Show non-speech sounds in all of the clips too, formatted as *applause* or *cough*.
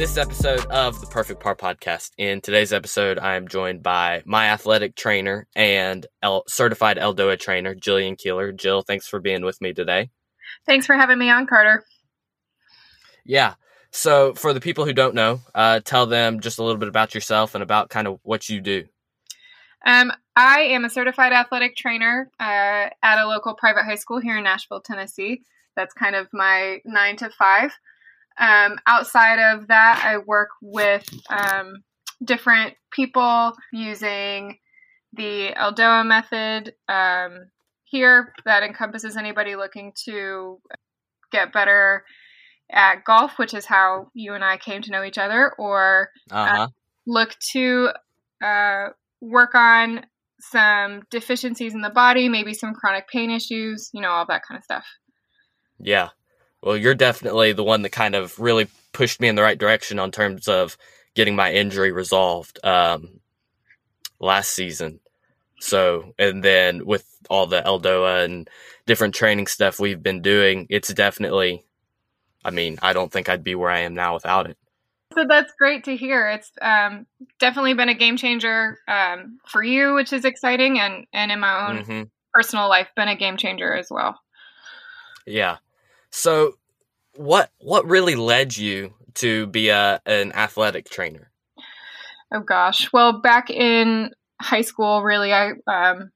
this episode of the Perfect Par Podcast. In today's episode, I am joined by my athletic trainer and L- certified Eldoa trainer, Jillian Keeler. Jill, thanks for being with me today. Thanks for having me on, Carter. Yeah. So, for the people who don't know, uh, tell them just a little bit about yourself and about kind of what you do. Um, I am a certified athletic trainer uh, at a local private high school here in Nashville, Tennessee. That's kind of my nine to five. Um, outside of that, I work with um, different people using the Eldoa method um, here that encompasses anybody looking to get better at golf, which is how you and I came to know each other, or Uh-huh. uh, look to uh, work on some deficiencies in the body, maybe some chronic pain issues, you know, all that kind of stuff. Yeah. Well, you're definitely the one that kind of really pushed me in the right direction on terms of getting my injury resolved um, last season. So, and then with all the Eldoa and different training stuff we've been doing, it's definitely, I mean, I don't think I'd be where I am now without it. So that's great to hear. It's um, definitely been a game changer um, for you, which is exciting, and and in my own hmm personal life, been a game changer as well. Yeah. So, what what really led you to be a an athletic trainer? Oh gosh. Well, back in high school, really, I um,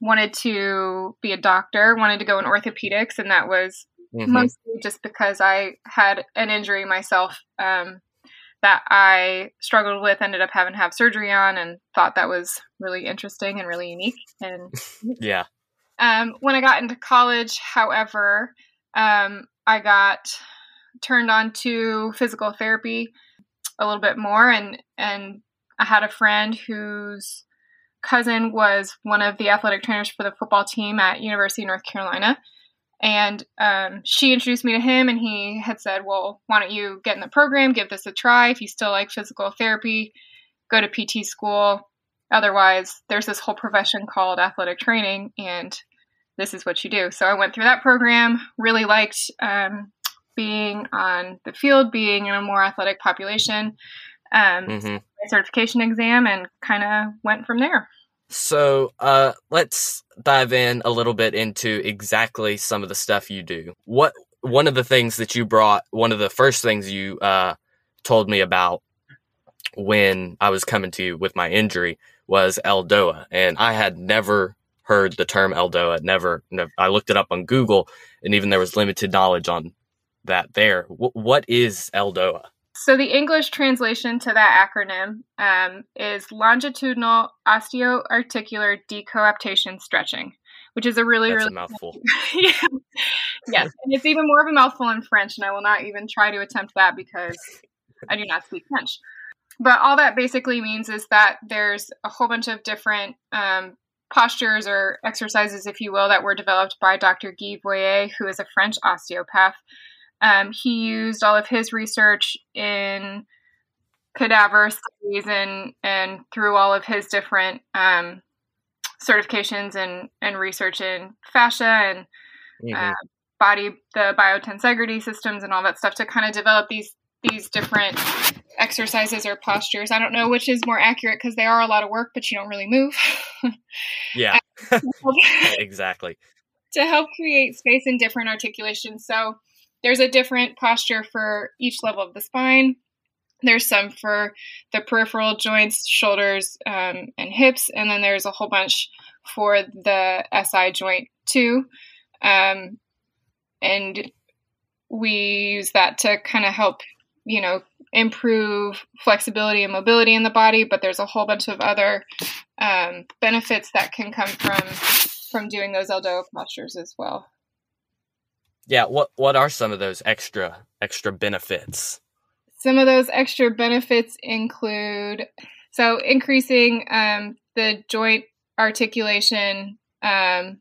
wanted to be a doctor, wanted to go in orthopedics, and that was Mhm. mostly just because I had an injury myself um, that I struggled with, ended up having to have surgery on, and thought that was really interesting and really unique. And *laughs* Yeah. um, when I got into college, however, um, I got turned on to physical therapy a little bit more, and and I had a friend whose cousin was one of the athletic trainers for the football team at University of North Carolina. And um, she introduced me to him, and he had said, Well, why don't you get in the program, give this a try? If you still like physical therapy, go to PT school. Otherwise, there's this whole profession called athletic training, and this is what you do. So I went through that program, really liked um, being on the field, being in a more athletic population, um, hmm my certification exam, and kind of went from there. So, uh, let's dive in a little bit into exactly some of the stuff you do. What one of the things that you brought, one of the first things you uh, told me about when I was coming to you with my injury was Eldoa, and I had never heard the term Eldoa. Never, never I looked it up on Google, and even there was limited knowledge on that. There, w- what is Eldoa? So the English translation to that acronym um, is longitudinal osteoarticular decoaptation stretching, which is a really, That's a really mouthful. *laughs* yeah. yes, and it's even more of a mouthful in French, and I will not even try to attempt that because I do not speak French. But all that basically means is that there's a whole bunch of different um, postures or exercises, if you will, that were developed by Dr. Guy Voyer, who is a French osteopath. Um, he used all of his research in cadaver studies and and through all of his different um, certifications and and research in fascia and Mhm. uh, body the biotensegrity systems and all that stuff to kind of develop these these different exercises or postures. I don't know which is more accurate because they are a lot of work, but you don't really move. *laughs* yeah, *laughs* exactly. to help create space in different articulations. So there's a different posture for each level of the spine. There's some for the peripheral joints, shoulders, um, and hips, and then there's a whole bunch for the SI joint too. Um, and we use that to kind of help, you know, improve flexibility and mobility in the body. But there's a whole bunch of other um, benefits that can come from from doing those Eldoa postures as well. Yeah, what what are some of those extra extra benefits? Some of those extra benefits include so increasing um, the joint articulation um,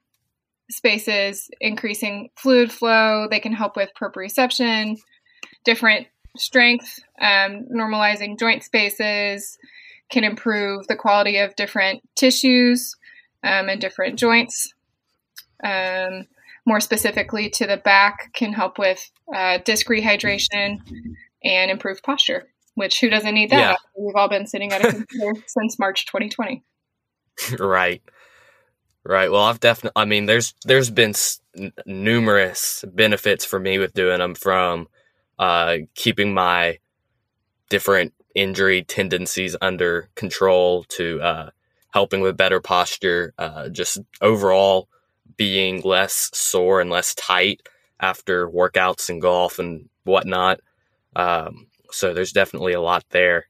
spaces, increasing fluid flow. They can help with proprioception, different strength, um, normalizing joint spaces, can improve the quality of different tissues um, and different joints. Um, more specifically to the back, can help with uh, disc rehydration, and improved posture. Which who doesn't need that? Yeah. We've all been sitting at a computer *laughs* since March 2020. right. Right. Well, I've definitely. I mean, there's there's been s- numerous benefits for me with doing them, from uh, keeping my different injury tendencies under control to uh, helping with better posture, uh, just overall being less sore and less tight after workouts and golf and whatnot. Um, so there's definitely a lot there.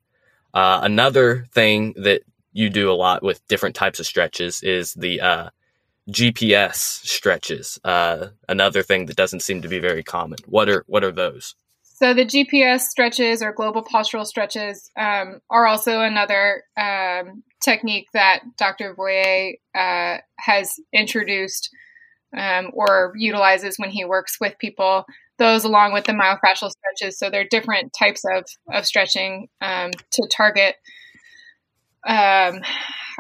Uh, another thing that you do a lot with different types of stretches is the uh, GPS stretches. Uh, another thing that doesn't seem to be very common. What are what are those? So the GPS stretches or global postural stretches um, are also another um, technique that Dr. Voyer uh, has introduced um, or utilizes when he works with people. Those along with the myofascial stretches. So they're different types of, of stretching um, to target, um,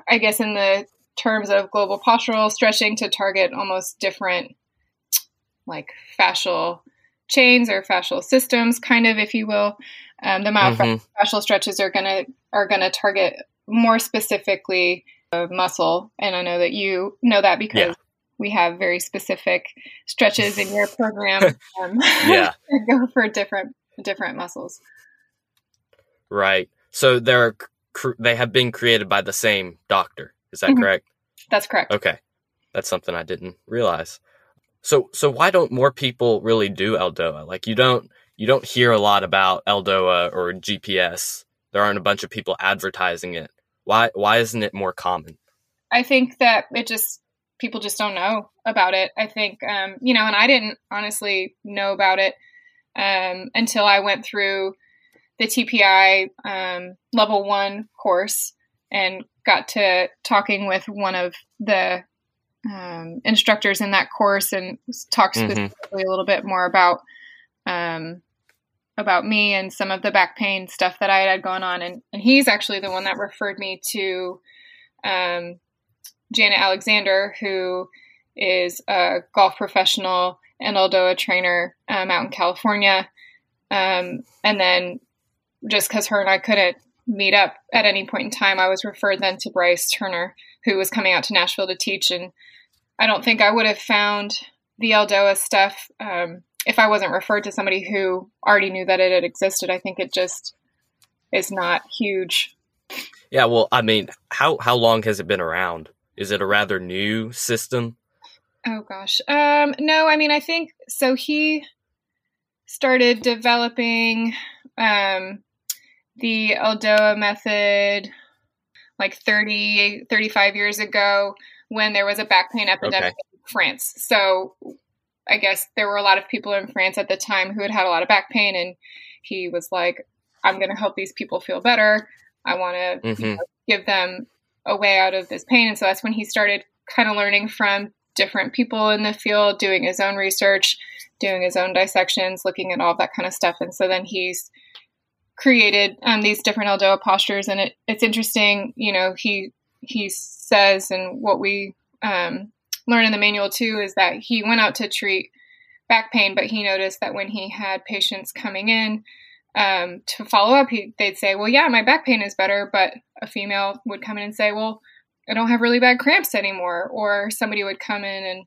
I guess, in the terms of global postural stretching, to target almost different like fascial chains or fascial systems, kind of, if you will. Um, the myofascial Mhm. stretches are gonna are gonna target more specifically the muscle, and I know that you know that because Yeah. we have very specific stretches in your program. *laughs* Um, Yeah. *laughs* go for different different muscles. Right. So they're cr- they have been created by the same doctor. Is that Mhm. correct? That's correct. Okay. That's something I didn't realize. So so why don't more people really do Eldoa? Like you don't you don't hear a lot about Eldoa or GPS. There aren't a bunch of people advertising it. Why why isn't it more common? I think that it just people just don't know about it. I think um, you know, and I didn't honestly know about it um, until I went through the TPI um, level one course and got to talking with one of the um, instructors in that course and talked Mhm. specifically a little bit more about um, about me and some of the back pain stuff that I had going on. And, and he's actually the one that referred me to um, Janet Alexander, who is a golf professional and Eldoa trainer um, out in California. Um, and then just because her and I couldn't meet up at any point in time, I was referred then to Bryce Turner, who was coming out to Nashville to teach. And I don't think I would have found the Eldoa stuff um, if I wasn't referred to somebody who already knew that it had existed. I think it just is not huge. Yeah, well, I mean, how how long has it been around? Is it a rather new system? Oh gosh. Um, no, I mean, I think so. He started developing um, the Eldoa method like 30, 35 years ago when there was a back pain epidemic in France. So I guess there were a lot of people in France at the time who had had a lot of back pain, and he was like, I'm going to help these people feel better. I want to hmm give them a way out of this pain. And so that's when he started kind of learning from different people in the field, doing his own research, doing his own dissections, looking at all that kind of stuff. And so then he's created um, these different Eldoa postures. And it, it's interesting, you know, he he says, and what we um, learn in the manual too, is that he went out to treat back pain, but he noticed that when he had patients coming in, um, to follow up, he, they'd say, "Well, yeah, my back pain is better," but a female would come in and say, "Well, I don't have really bad cramps anymore," or somebody would come in and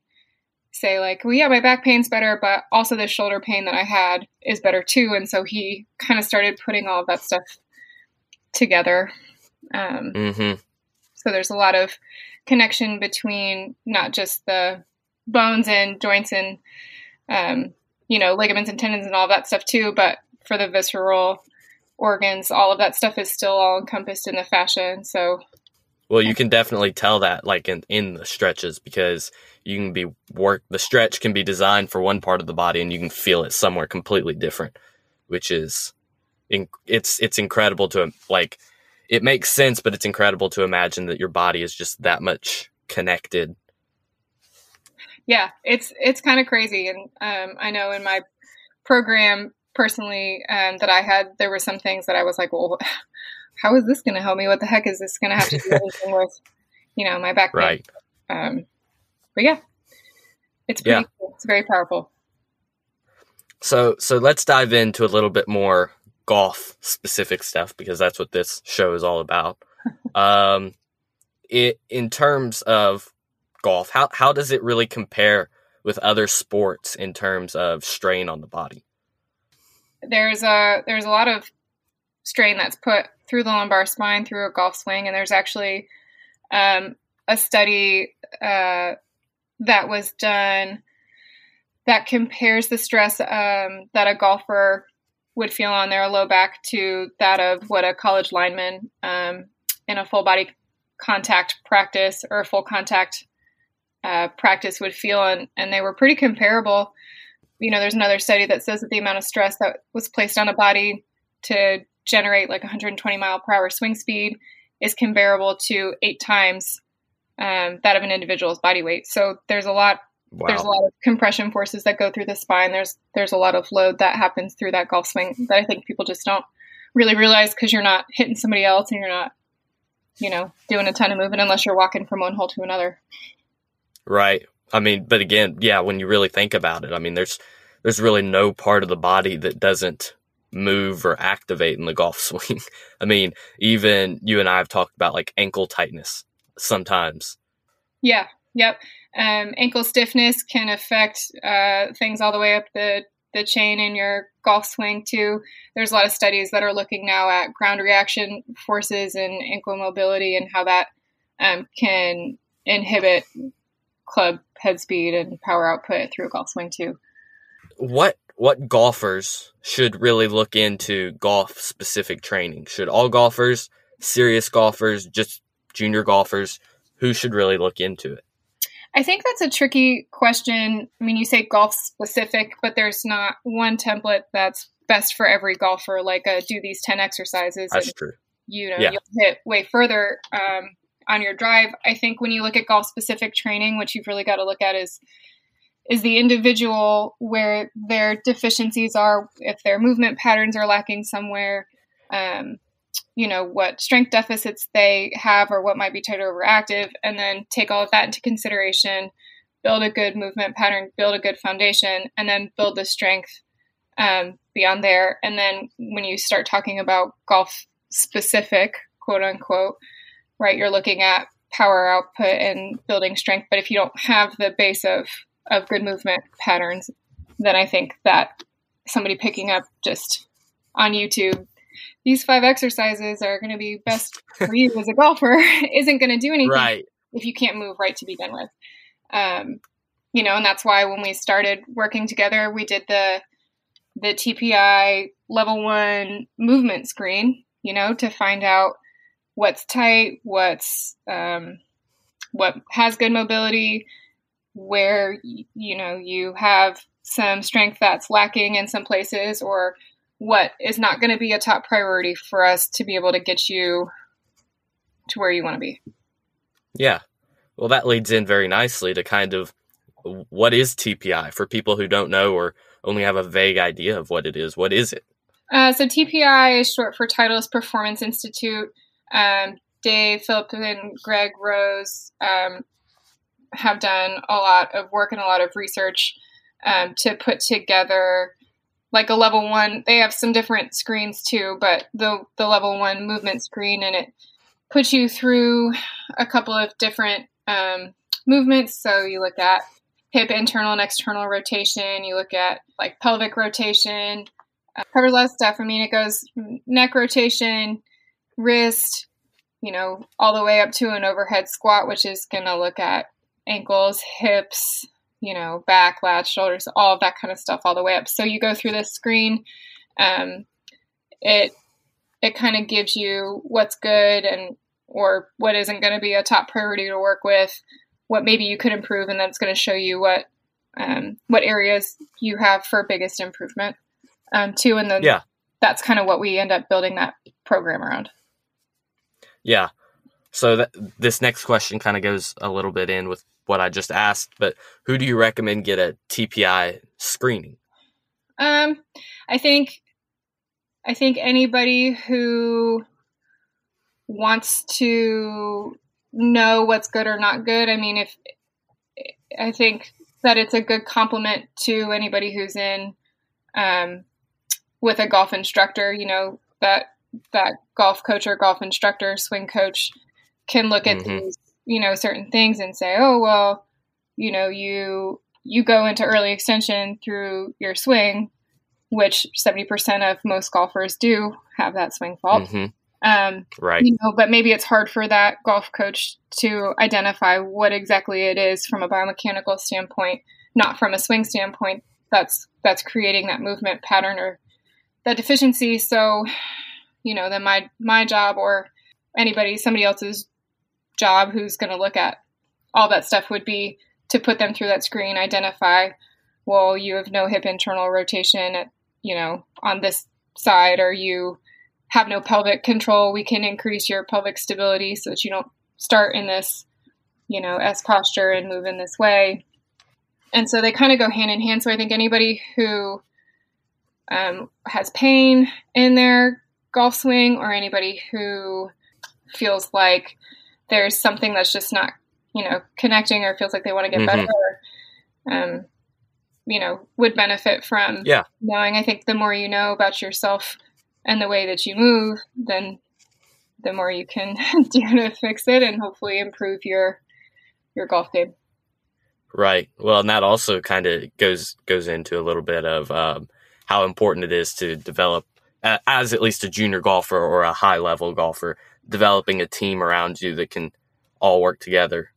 say, "Like, well, yeah, my back pain's better, but also the shoulder pain that I had is better too." And so he kind of started putting all of that stuff together. Um, hmm so there's a lot of connection between not just the bones and joints and um, you know ligaments and tendons and all that stuff too, but for the visceral organs, all of that stuff is still all encompassed in the fascia. So Well, you can definitely tell that, like in in the stretches, because you can be work. The stretch can be designed for one part of the body, and you can feel it somewhere completely different, which is, in, it's it's incredible to like. It makes sense, but it's incredible to imagine that your body is just that much connected. yeah, it's it's kind of crazy. And um, I know in my program personally um, that I had, there were some things that I was like, well, how is this going to help me? What the heck is this going to have to do *laughs* anything with, you know, my back? Right. Um, but yeah, it's pretty. Yeah. Cool. It's very powerful. So so let's dive into a little bit more golf specific stuff because that's what this show is all about. *laughs* um, it in terms of golf, how how does it really compare with other sports in terms of strain on the body? There's a there's a lot of strain that's put through the lumbar spine through a golf swing, and there's actually um, a study uh, that was done that compares the stress um, that a golfer would feel on their low back to that of what a college lineman um, in a full body contact practice or a full contact uh, practice would feel, and, and they were pretty comparable. You know, there's another study that says that the amount of stress that was placed on a body to generate like 120 mile per hour swing speed is comparable to eight times um, that of an individual's body weight. So there's a lot Wow. There's a lot of compression forces that go through the spine. There's there's a lot of load that happens through that golf swing that I think people just don't really realize because you're not hitting somebody else and you're not, you know, doing a ton of movement unless you're walking from one hole to another. Right. I mean, but again, yeah, when you really think about it, I mean, there's there's really no part of the body that doesn't move or activate in the golf *laughs* swing. I mean, even you and I have talked about like ankle tightness sometimes. Yeah. Yep. Um, ankle stiffness can affect uh, things all the way up the, the chain in your golf swing, too. There's a lot of studies that are looking now at ground reaction forces and ankle mobility and how that um, can inhibit club head speed and power output through a golf swing, too. What what golfers should really look into golf specific training? Should all golfers, serious golfers, just junior golfers, who should really look into it? I think that's a tricky question. I mean, you say golf specific, but there's not one template that's best for every golfer. Like, uh, do these ten exercises. That's true. You know, yeah. you'll hit way further um, on your drive. I think when you look at golf specific training, what you've really got to look at is is the individual where their deficiencies are, if their movement patterns are lacking somewhere. Um, you know what strength deficits they have or what might be tight or overactive and then take all of that into consideration build a good movement pattern build a good foundation and then build the strength um, beyond there and then when you start talking about golf specific quote unquote right you're looking at power output and building strength but if you don't have the base of of good movement patterns then i think that somebody picking up just on youtube these five exercises are going to be best for you as a golfer *laughs* isn't going to do anything right. if you can't move right to begin with. Um, you know, and that's why when we started working together, we did the the TPI level one movement screen. You know, to find out what's tight, what's um, what has good mobility, where you know you have some strength that's lacking in some places, or what is not going to be a top priority for us to be able to get you to where you want to be. Yeah. Well, that leads in very nicely to kind of what is TPI for people who don't know or only have a vague idea of what it is. What is it? Uh, so TPI is short for Titleist Performance Institute. Um, Dave, Phillips, and Greg Rose um, have done a lot of work and a lot of research um, to put together like a level one. They have some different screens too, but the the level one movement screen and it puts you through a couple of different um, movements. So you look at hip internal and external rotation. You look at like pelvic rotation. Uh, cover a lot of stuff. I mean, it goes neck rotation, wrist, you know, all the way up to an overhead squat, which is going to look at ankles, hips, you know, back, lats, shoulders, all of that kind of stuff all the way up. So you go through this screen. Um, it it kind of gives you what's good and or what isn't going to be a top priority to work with, what maybe you could improve, and then it's going to show you what um, what areas you have for biggest improvement um, too. And then yeah. that's kind of what we end up building that program around. Yeah. So that, this next question kind of goes a little bit in with what I just asked, but who do you recommend get a TPI screening? Um, I think I think anybody who wants to know what's good or not good. I mean, if I think that it's a good compliment to anybody who's in um, with a golf instructor, you know, that that golf coach or golf instructor, swing coach can look at mm-hmm. these, you know, certain things and say, "Oh, well, you know, you you go into early extension through your swing, which 70% of most golfers do have that swing fault. Mm-hmm. Um, right. You know, but maybe it's hard for that golf coach to identify what exactly it is from a biomechanical standpoint, not from a swing standpoint. That's that's creating that movement pattern or that deficiency. So, you know, then my my job or anybody somebody else's job who's going to look at all that stuff would be to put them through that screen, identify, well, you have no hip internal rotation at, you know, on this side, or you have no pelvic control. We can increase your pelvic stability so that you don't start in this, you know, S posture and move in this way. And so they kind of go hand in hand. So I think anybody who um, has pain in their golf swing or anybody who feels like there's something that's just not you know, connecting or feels like they want to get mm-hmm. better, um, you know, would benefit from yeah. knowing. I think the more you know about yourself and the way that you move, then the more you can *laughs* do to fix it and hopefully improve your your golf game. Right. Well, and that also kind of goes goes into a little bit of um, how important it is to develop, uh, as at least a junior golfer or a high level golfer, developing a team around you that can all work together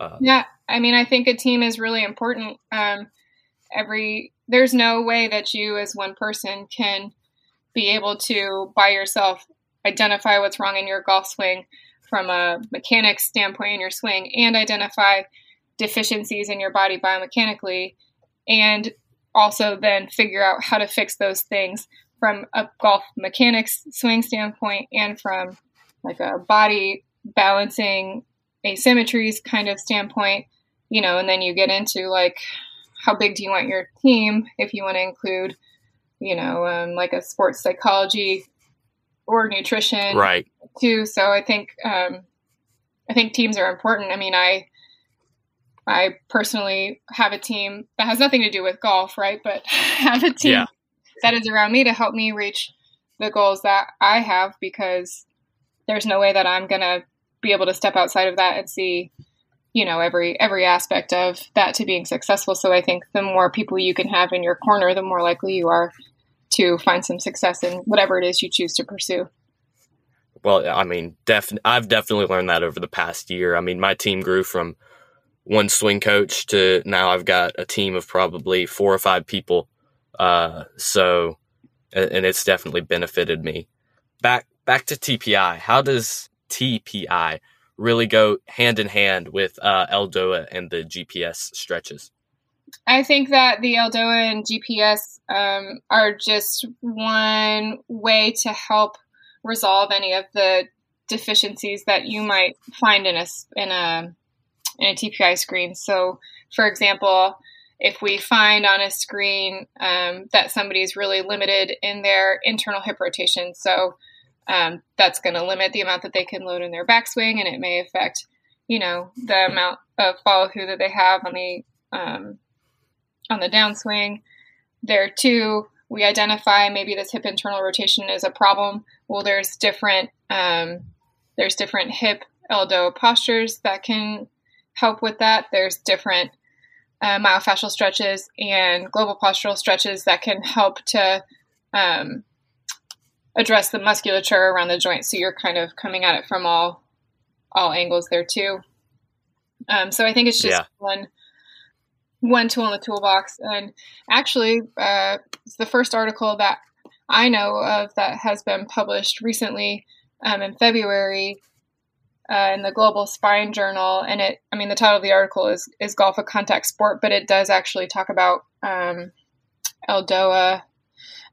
uh, yeah, I mean, I think a team is really important. Um, every there's no way that you as one person can be able to by yourself identify what's wrong in your golf swing from a mechanics standpoint in your swing and identify deficiencies in your body biomechanically and also then figure out how to fix those things from a golf mechanics swing standpoint and from like a body balancing asymmetries kind of standpoint, you know, and then you get into like how big do you want your team if you want to include, you know, um, like a sports psychology or nutrition, right? Too. So I think um, I think teams are important. I mean, I I personally have a team that has nothing to do with golf, right? But *laughs* have a team yeah. That is around me to help me reach the goals that I have because there's no way that I'm gonna be able to step outside of that and see you know every every aspect of that to being successful. So i think the more people you can have in your corner the more likely you are to find some success in whatever it is you choose to pursue. Well i mean def- i've definitely learned that over the past year. I mean my team grew from one swing coach to now i've got a team of probably four or five people uh, so and it's definitely benefited me back back to tpi how does TPI really go hand in hand with uh, Eldoa and the GPS stretches? I think that the Eldoa and GPS um, are just one way to help resolve any of the deficiencies that you might find in a in a in a TPI screen. So, for example, if we find on a screen um, that somebody is really limited in their internal hip rotation, so um, that's going to limit the amount that they can load in their backswing, and it may affect, you know, the amount of follow through that they have on the um, on the downswing. There too, we identify maybe this hip internal rotation is a problem. Well, there's different um, there's different hip Eldoa postures that can help with that. There's different uh, myofascial stretches and global postural stretches that can help to um, address the musculature around the joint. So you're kind of coming at it from all all angles there too. Um, so I think it's just yeah. one one tool in the toolbox. And actually, uh, it's the first article that I know of that has been published recently um, in February uh, in the Global Spine Journal. And it, I mean, the title of the article is is golf a contact sport, but it does actually talk about um, Eldoa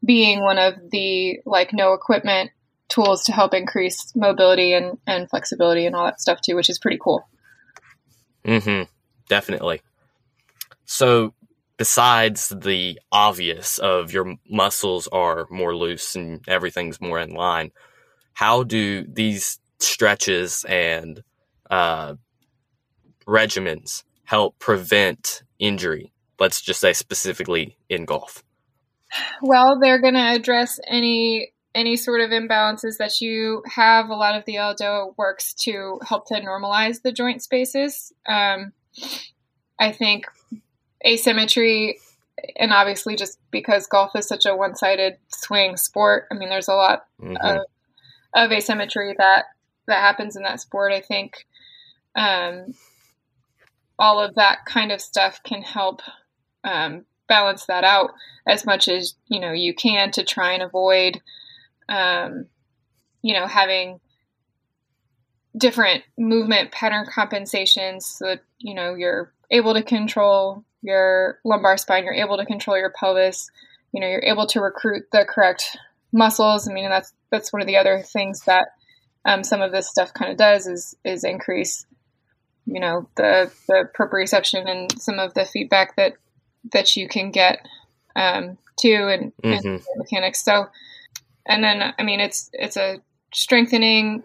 being one of the like no equipment tools to help increase mobility and, and flexibility and all that stuff too, which is pretty cool. Mm-hmm. Definitely. So besides the obvious of your muscles are more loose and everything's more in line, how do these stretches and uh, regimens help prevent injury? Let's just say specifically in golf. Well, they're going to address any any sort of imbalances that you have. A lot of the Eldo works to help to normalize the joint spaces. Um, I think asymmetry, and obviously just because golf is such a one sided swing sport, I mean, there's a lot mm-hmm. of, of asymmetry that that happens in that sport. I think um, all of that kind of stuff can help um, balance that out as much as you know you can to try and avoid um, you know having different movement pattern compensations so that you know you're able to control your lumbar spine you're able to control your pelvis you know you're able to recruit the correct muscles i mean that's that's one of the other things that um, some of this stuff kind of does is is increase you know the the proprioception and some of the feedback that that you can get um, too and, mm-hmm. and mechanics. So, and then I mean it's it's a strengthening.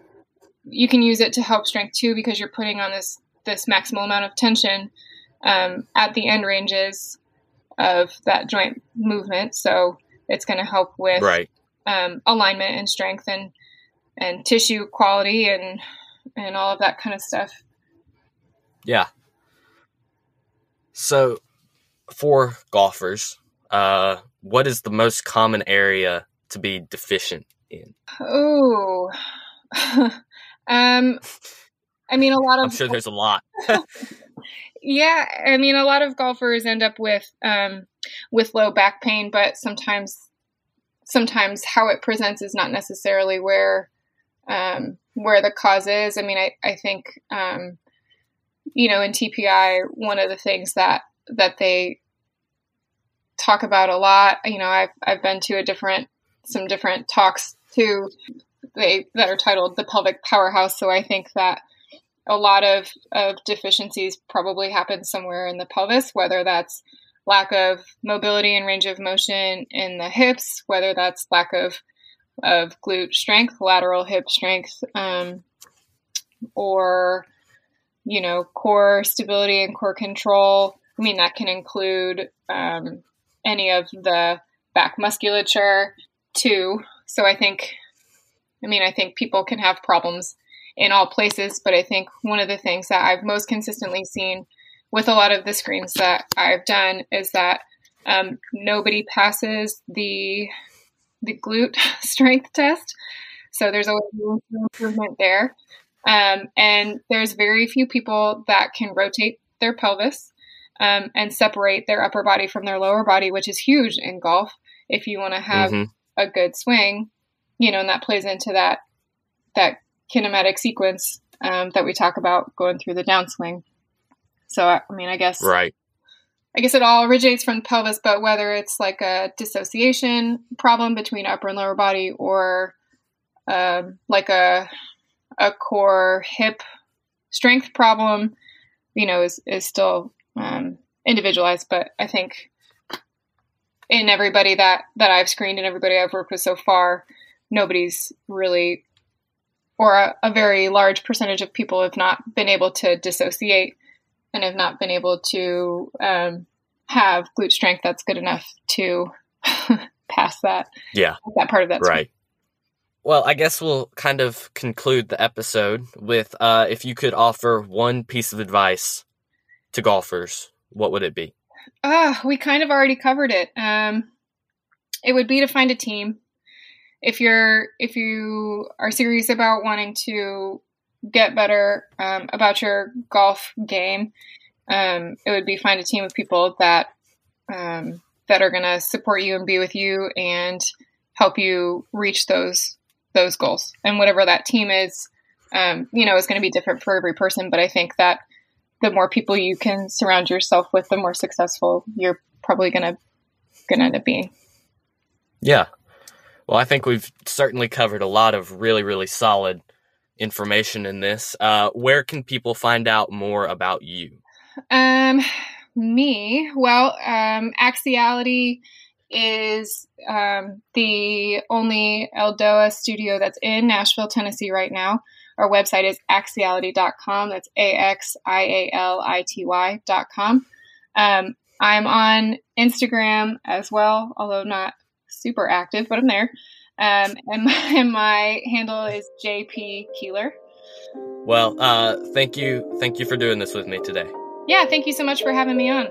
You can use it to help strength too because you're putting on this this maximal amount of tension um, at the end ranges of that joint movement. So it's going to help with right. um, alignment and strength and and tissue quality and and all of that kind of stuff. Yeah. So, for golfers, uh, what is the most common area to be deficient in? Oh, *laughs* um, I mean, a lot of. I'm sure there's a lot. *laughs* yeah, I mean, a lot of golfers end up with um, with low back pain, but sometimes, sometimes how it presents is not necessarily where um, where the cause is. I mean, I I think um, you know, in TPI, one of the things that that they talk about a lot, you know, I've I've been to a different some different talks too, they that are titled the pelvic powerhouse. So I think that a lot of of deficiencies probably happen somewhere in the pelvis, whether that's lack of mobility and range of motion in the hips, whether that's lack of of glute strength, lateral hip strength, um, or you know, core stability and core control. I mean, that can include um, any of the back musculature too. So I think, I mean, I think people can have problems in all places, but I think one of the things that I've most consistently seen with a lot of the screens that I've done is that um, nobody passes the the glute *laughs* strength test. So there's always room for improvement there. Um, and there's very few people that can rotate their pelvis um, and separate their upper body from their lower body, which is huge in golf if you want to have mm-hmm. a good swing. You know, and that plays into that that kinematic sequence um, that we talk about going through the downswing. So, I mean, I guess right. I guess it all originates from the pelvis, but whether it's like a dissociation problem between upper and lower body, or um, like a a core hip strength problem, you know, is, is still um, individualized. But I think in everybody that, that I've screened and everybody I've worked with so far, nobody's really, or a, a very large percentage of people have not been able to dissociate and have not been able to um, have glute strength that's good enough to *laughs* pass that. Yeah. That part of that. Right. Well, I guess we'll kind of conclude the episode with uh, if you could offer one piece of advice to golfers, what would it be? Uh, we kind of already covered it. Um, it would be to find a team. If you're if you are serious about wanting to get better um, about your golf game, um, it would be find a team of people that um, that are going to support you and be with you and help you reach those those goals. And whatever that team is um, you know is going to be different for every person but i think that the more people you can surround yourself with the more successful you're probably going to going to end up being. Yeah. Well i think we've certainly covered a lot of really really solid information in this uh, where can people find out more about you um me well um axiality is um, the only Eldoa studio that's in Nashville, Tennessee right now. Our website is axiality.com. That's A X I A L I T Y.com. Um, I'm on Instagram as well, although not super active, but I'm there. Um, and, *laughs* my, and my handle is JP Keeler. Well, uh, thank you, thank you for doing this with me today. Yeah, thank you so much for having me on.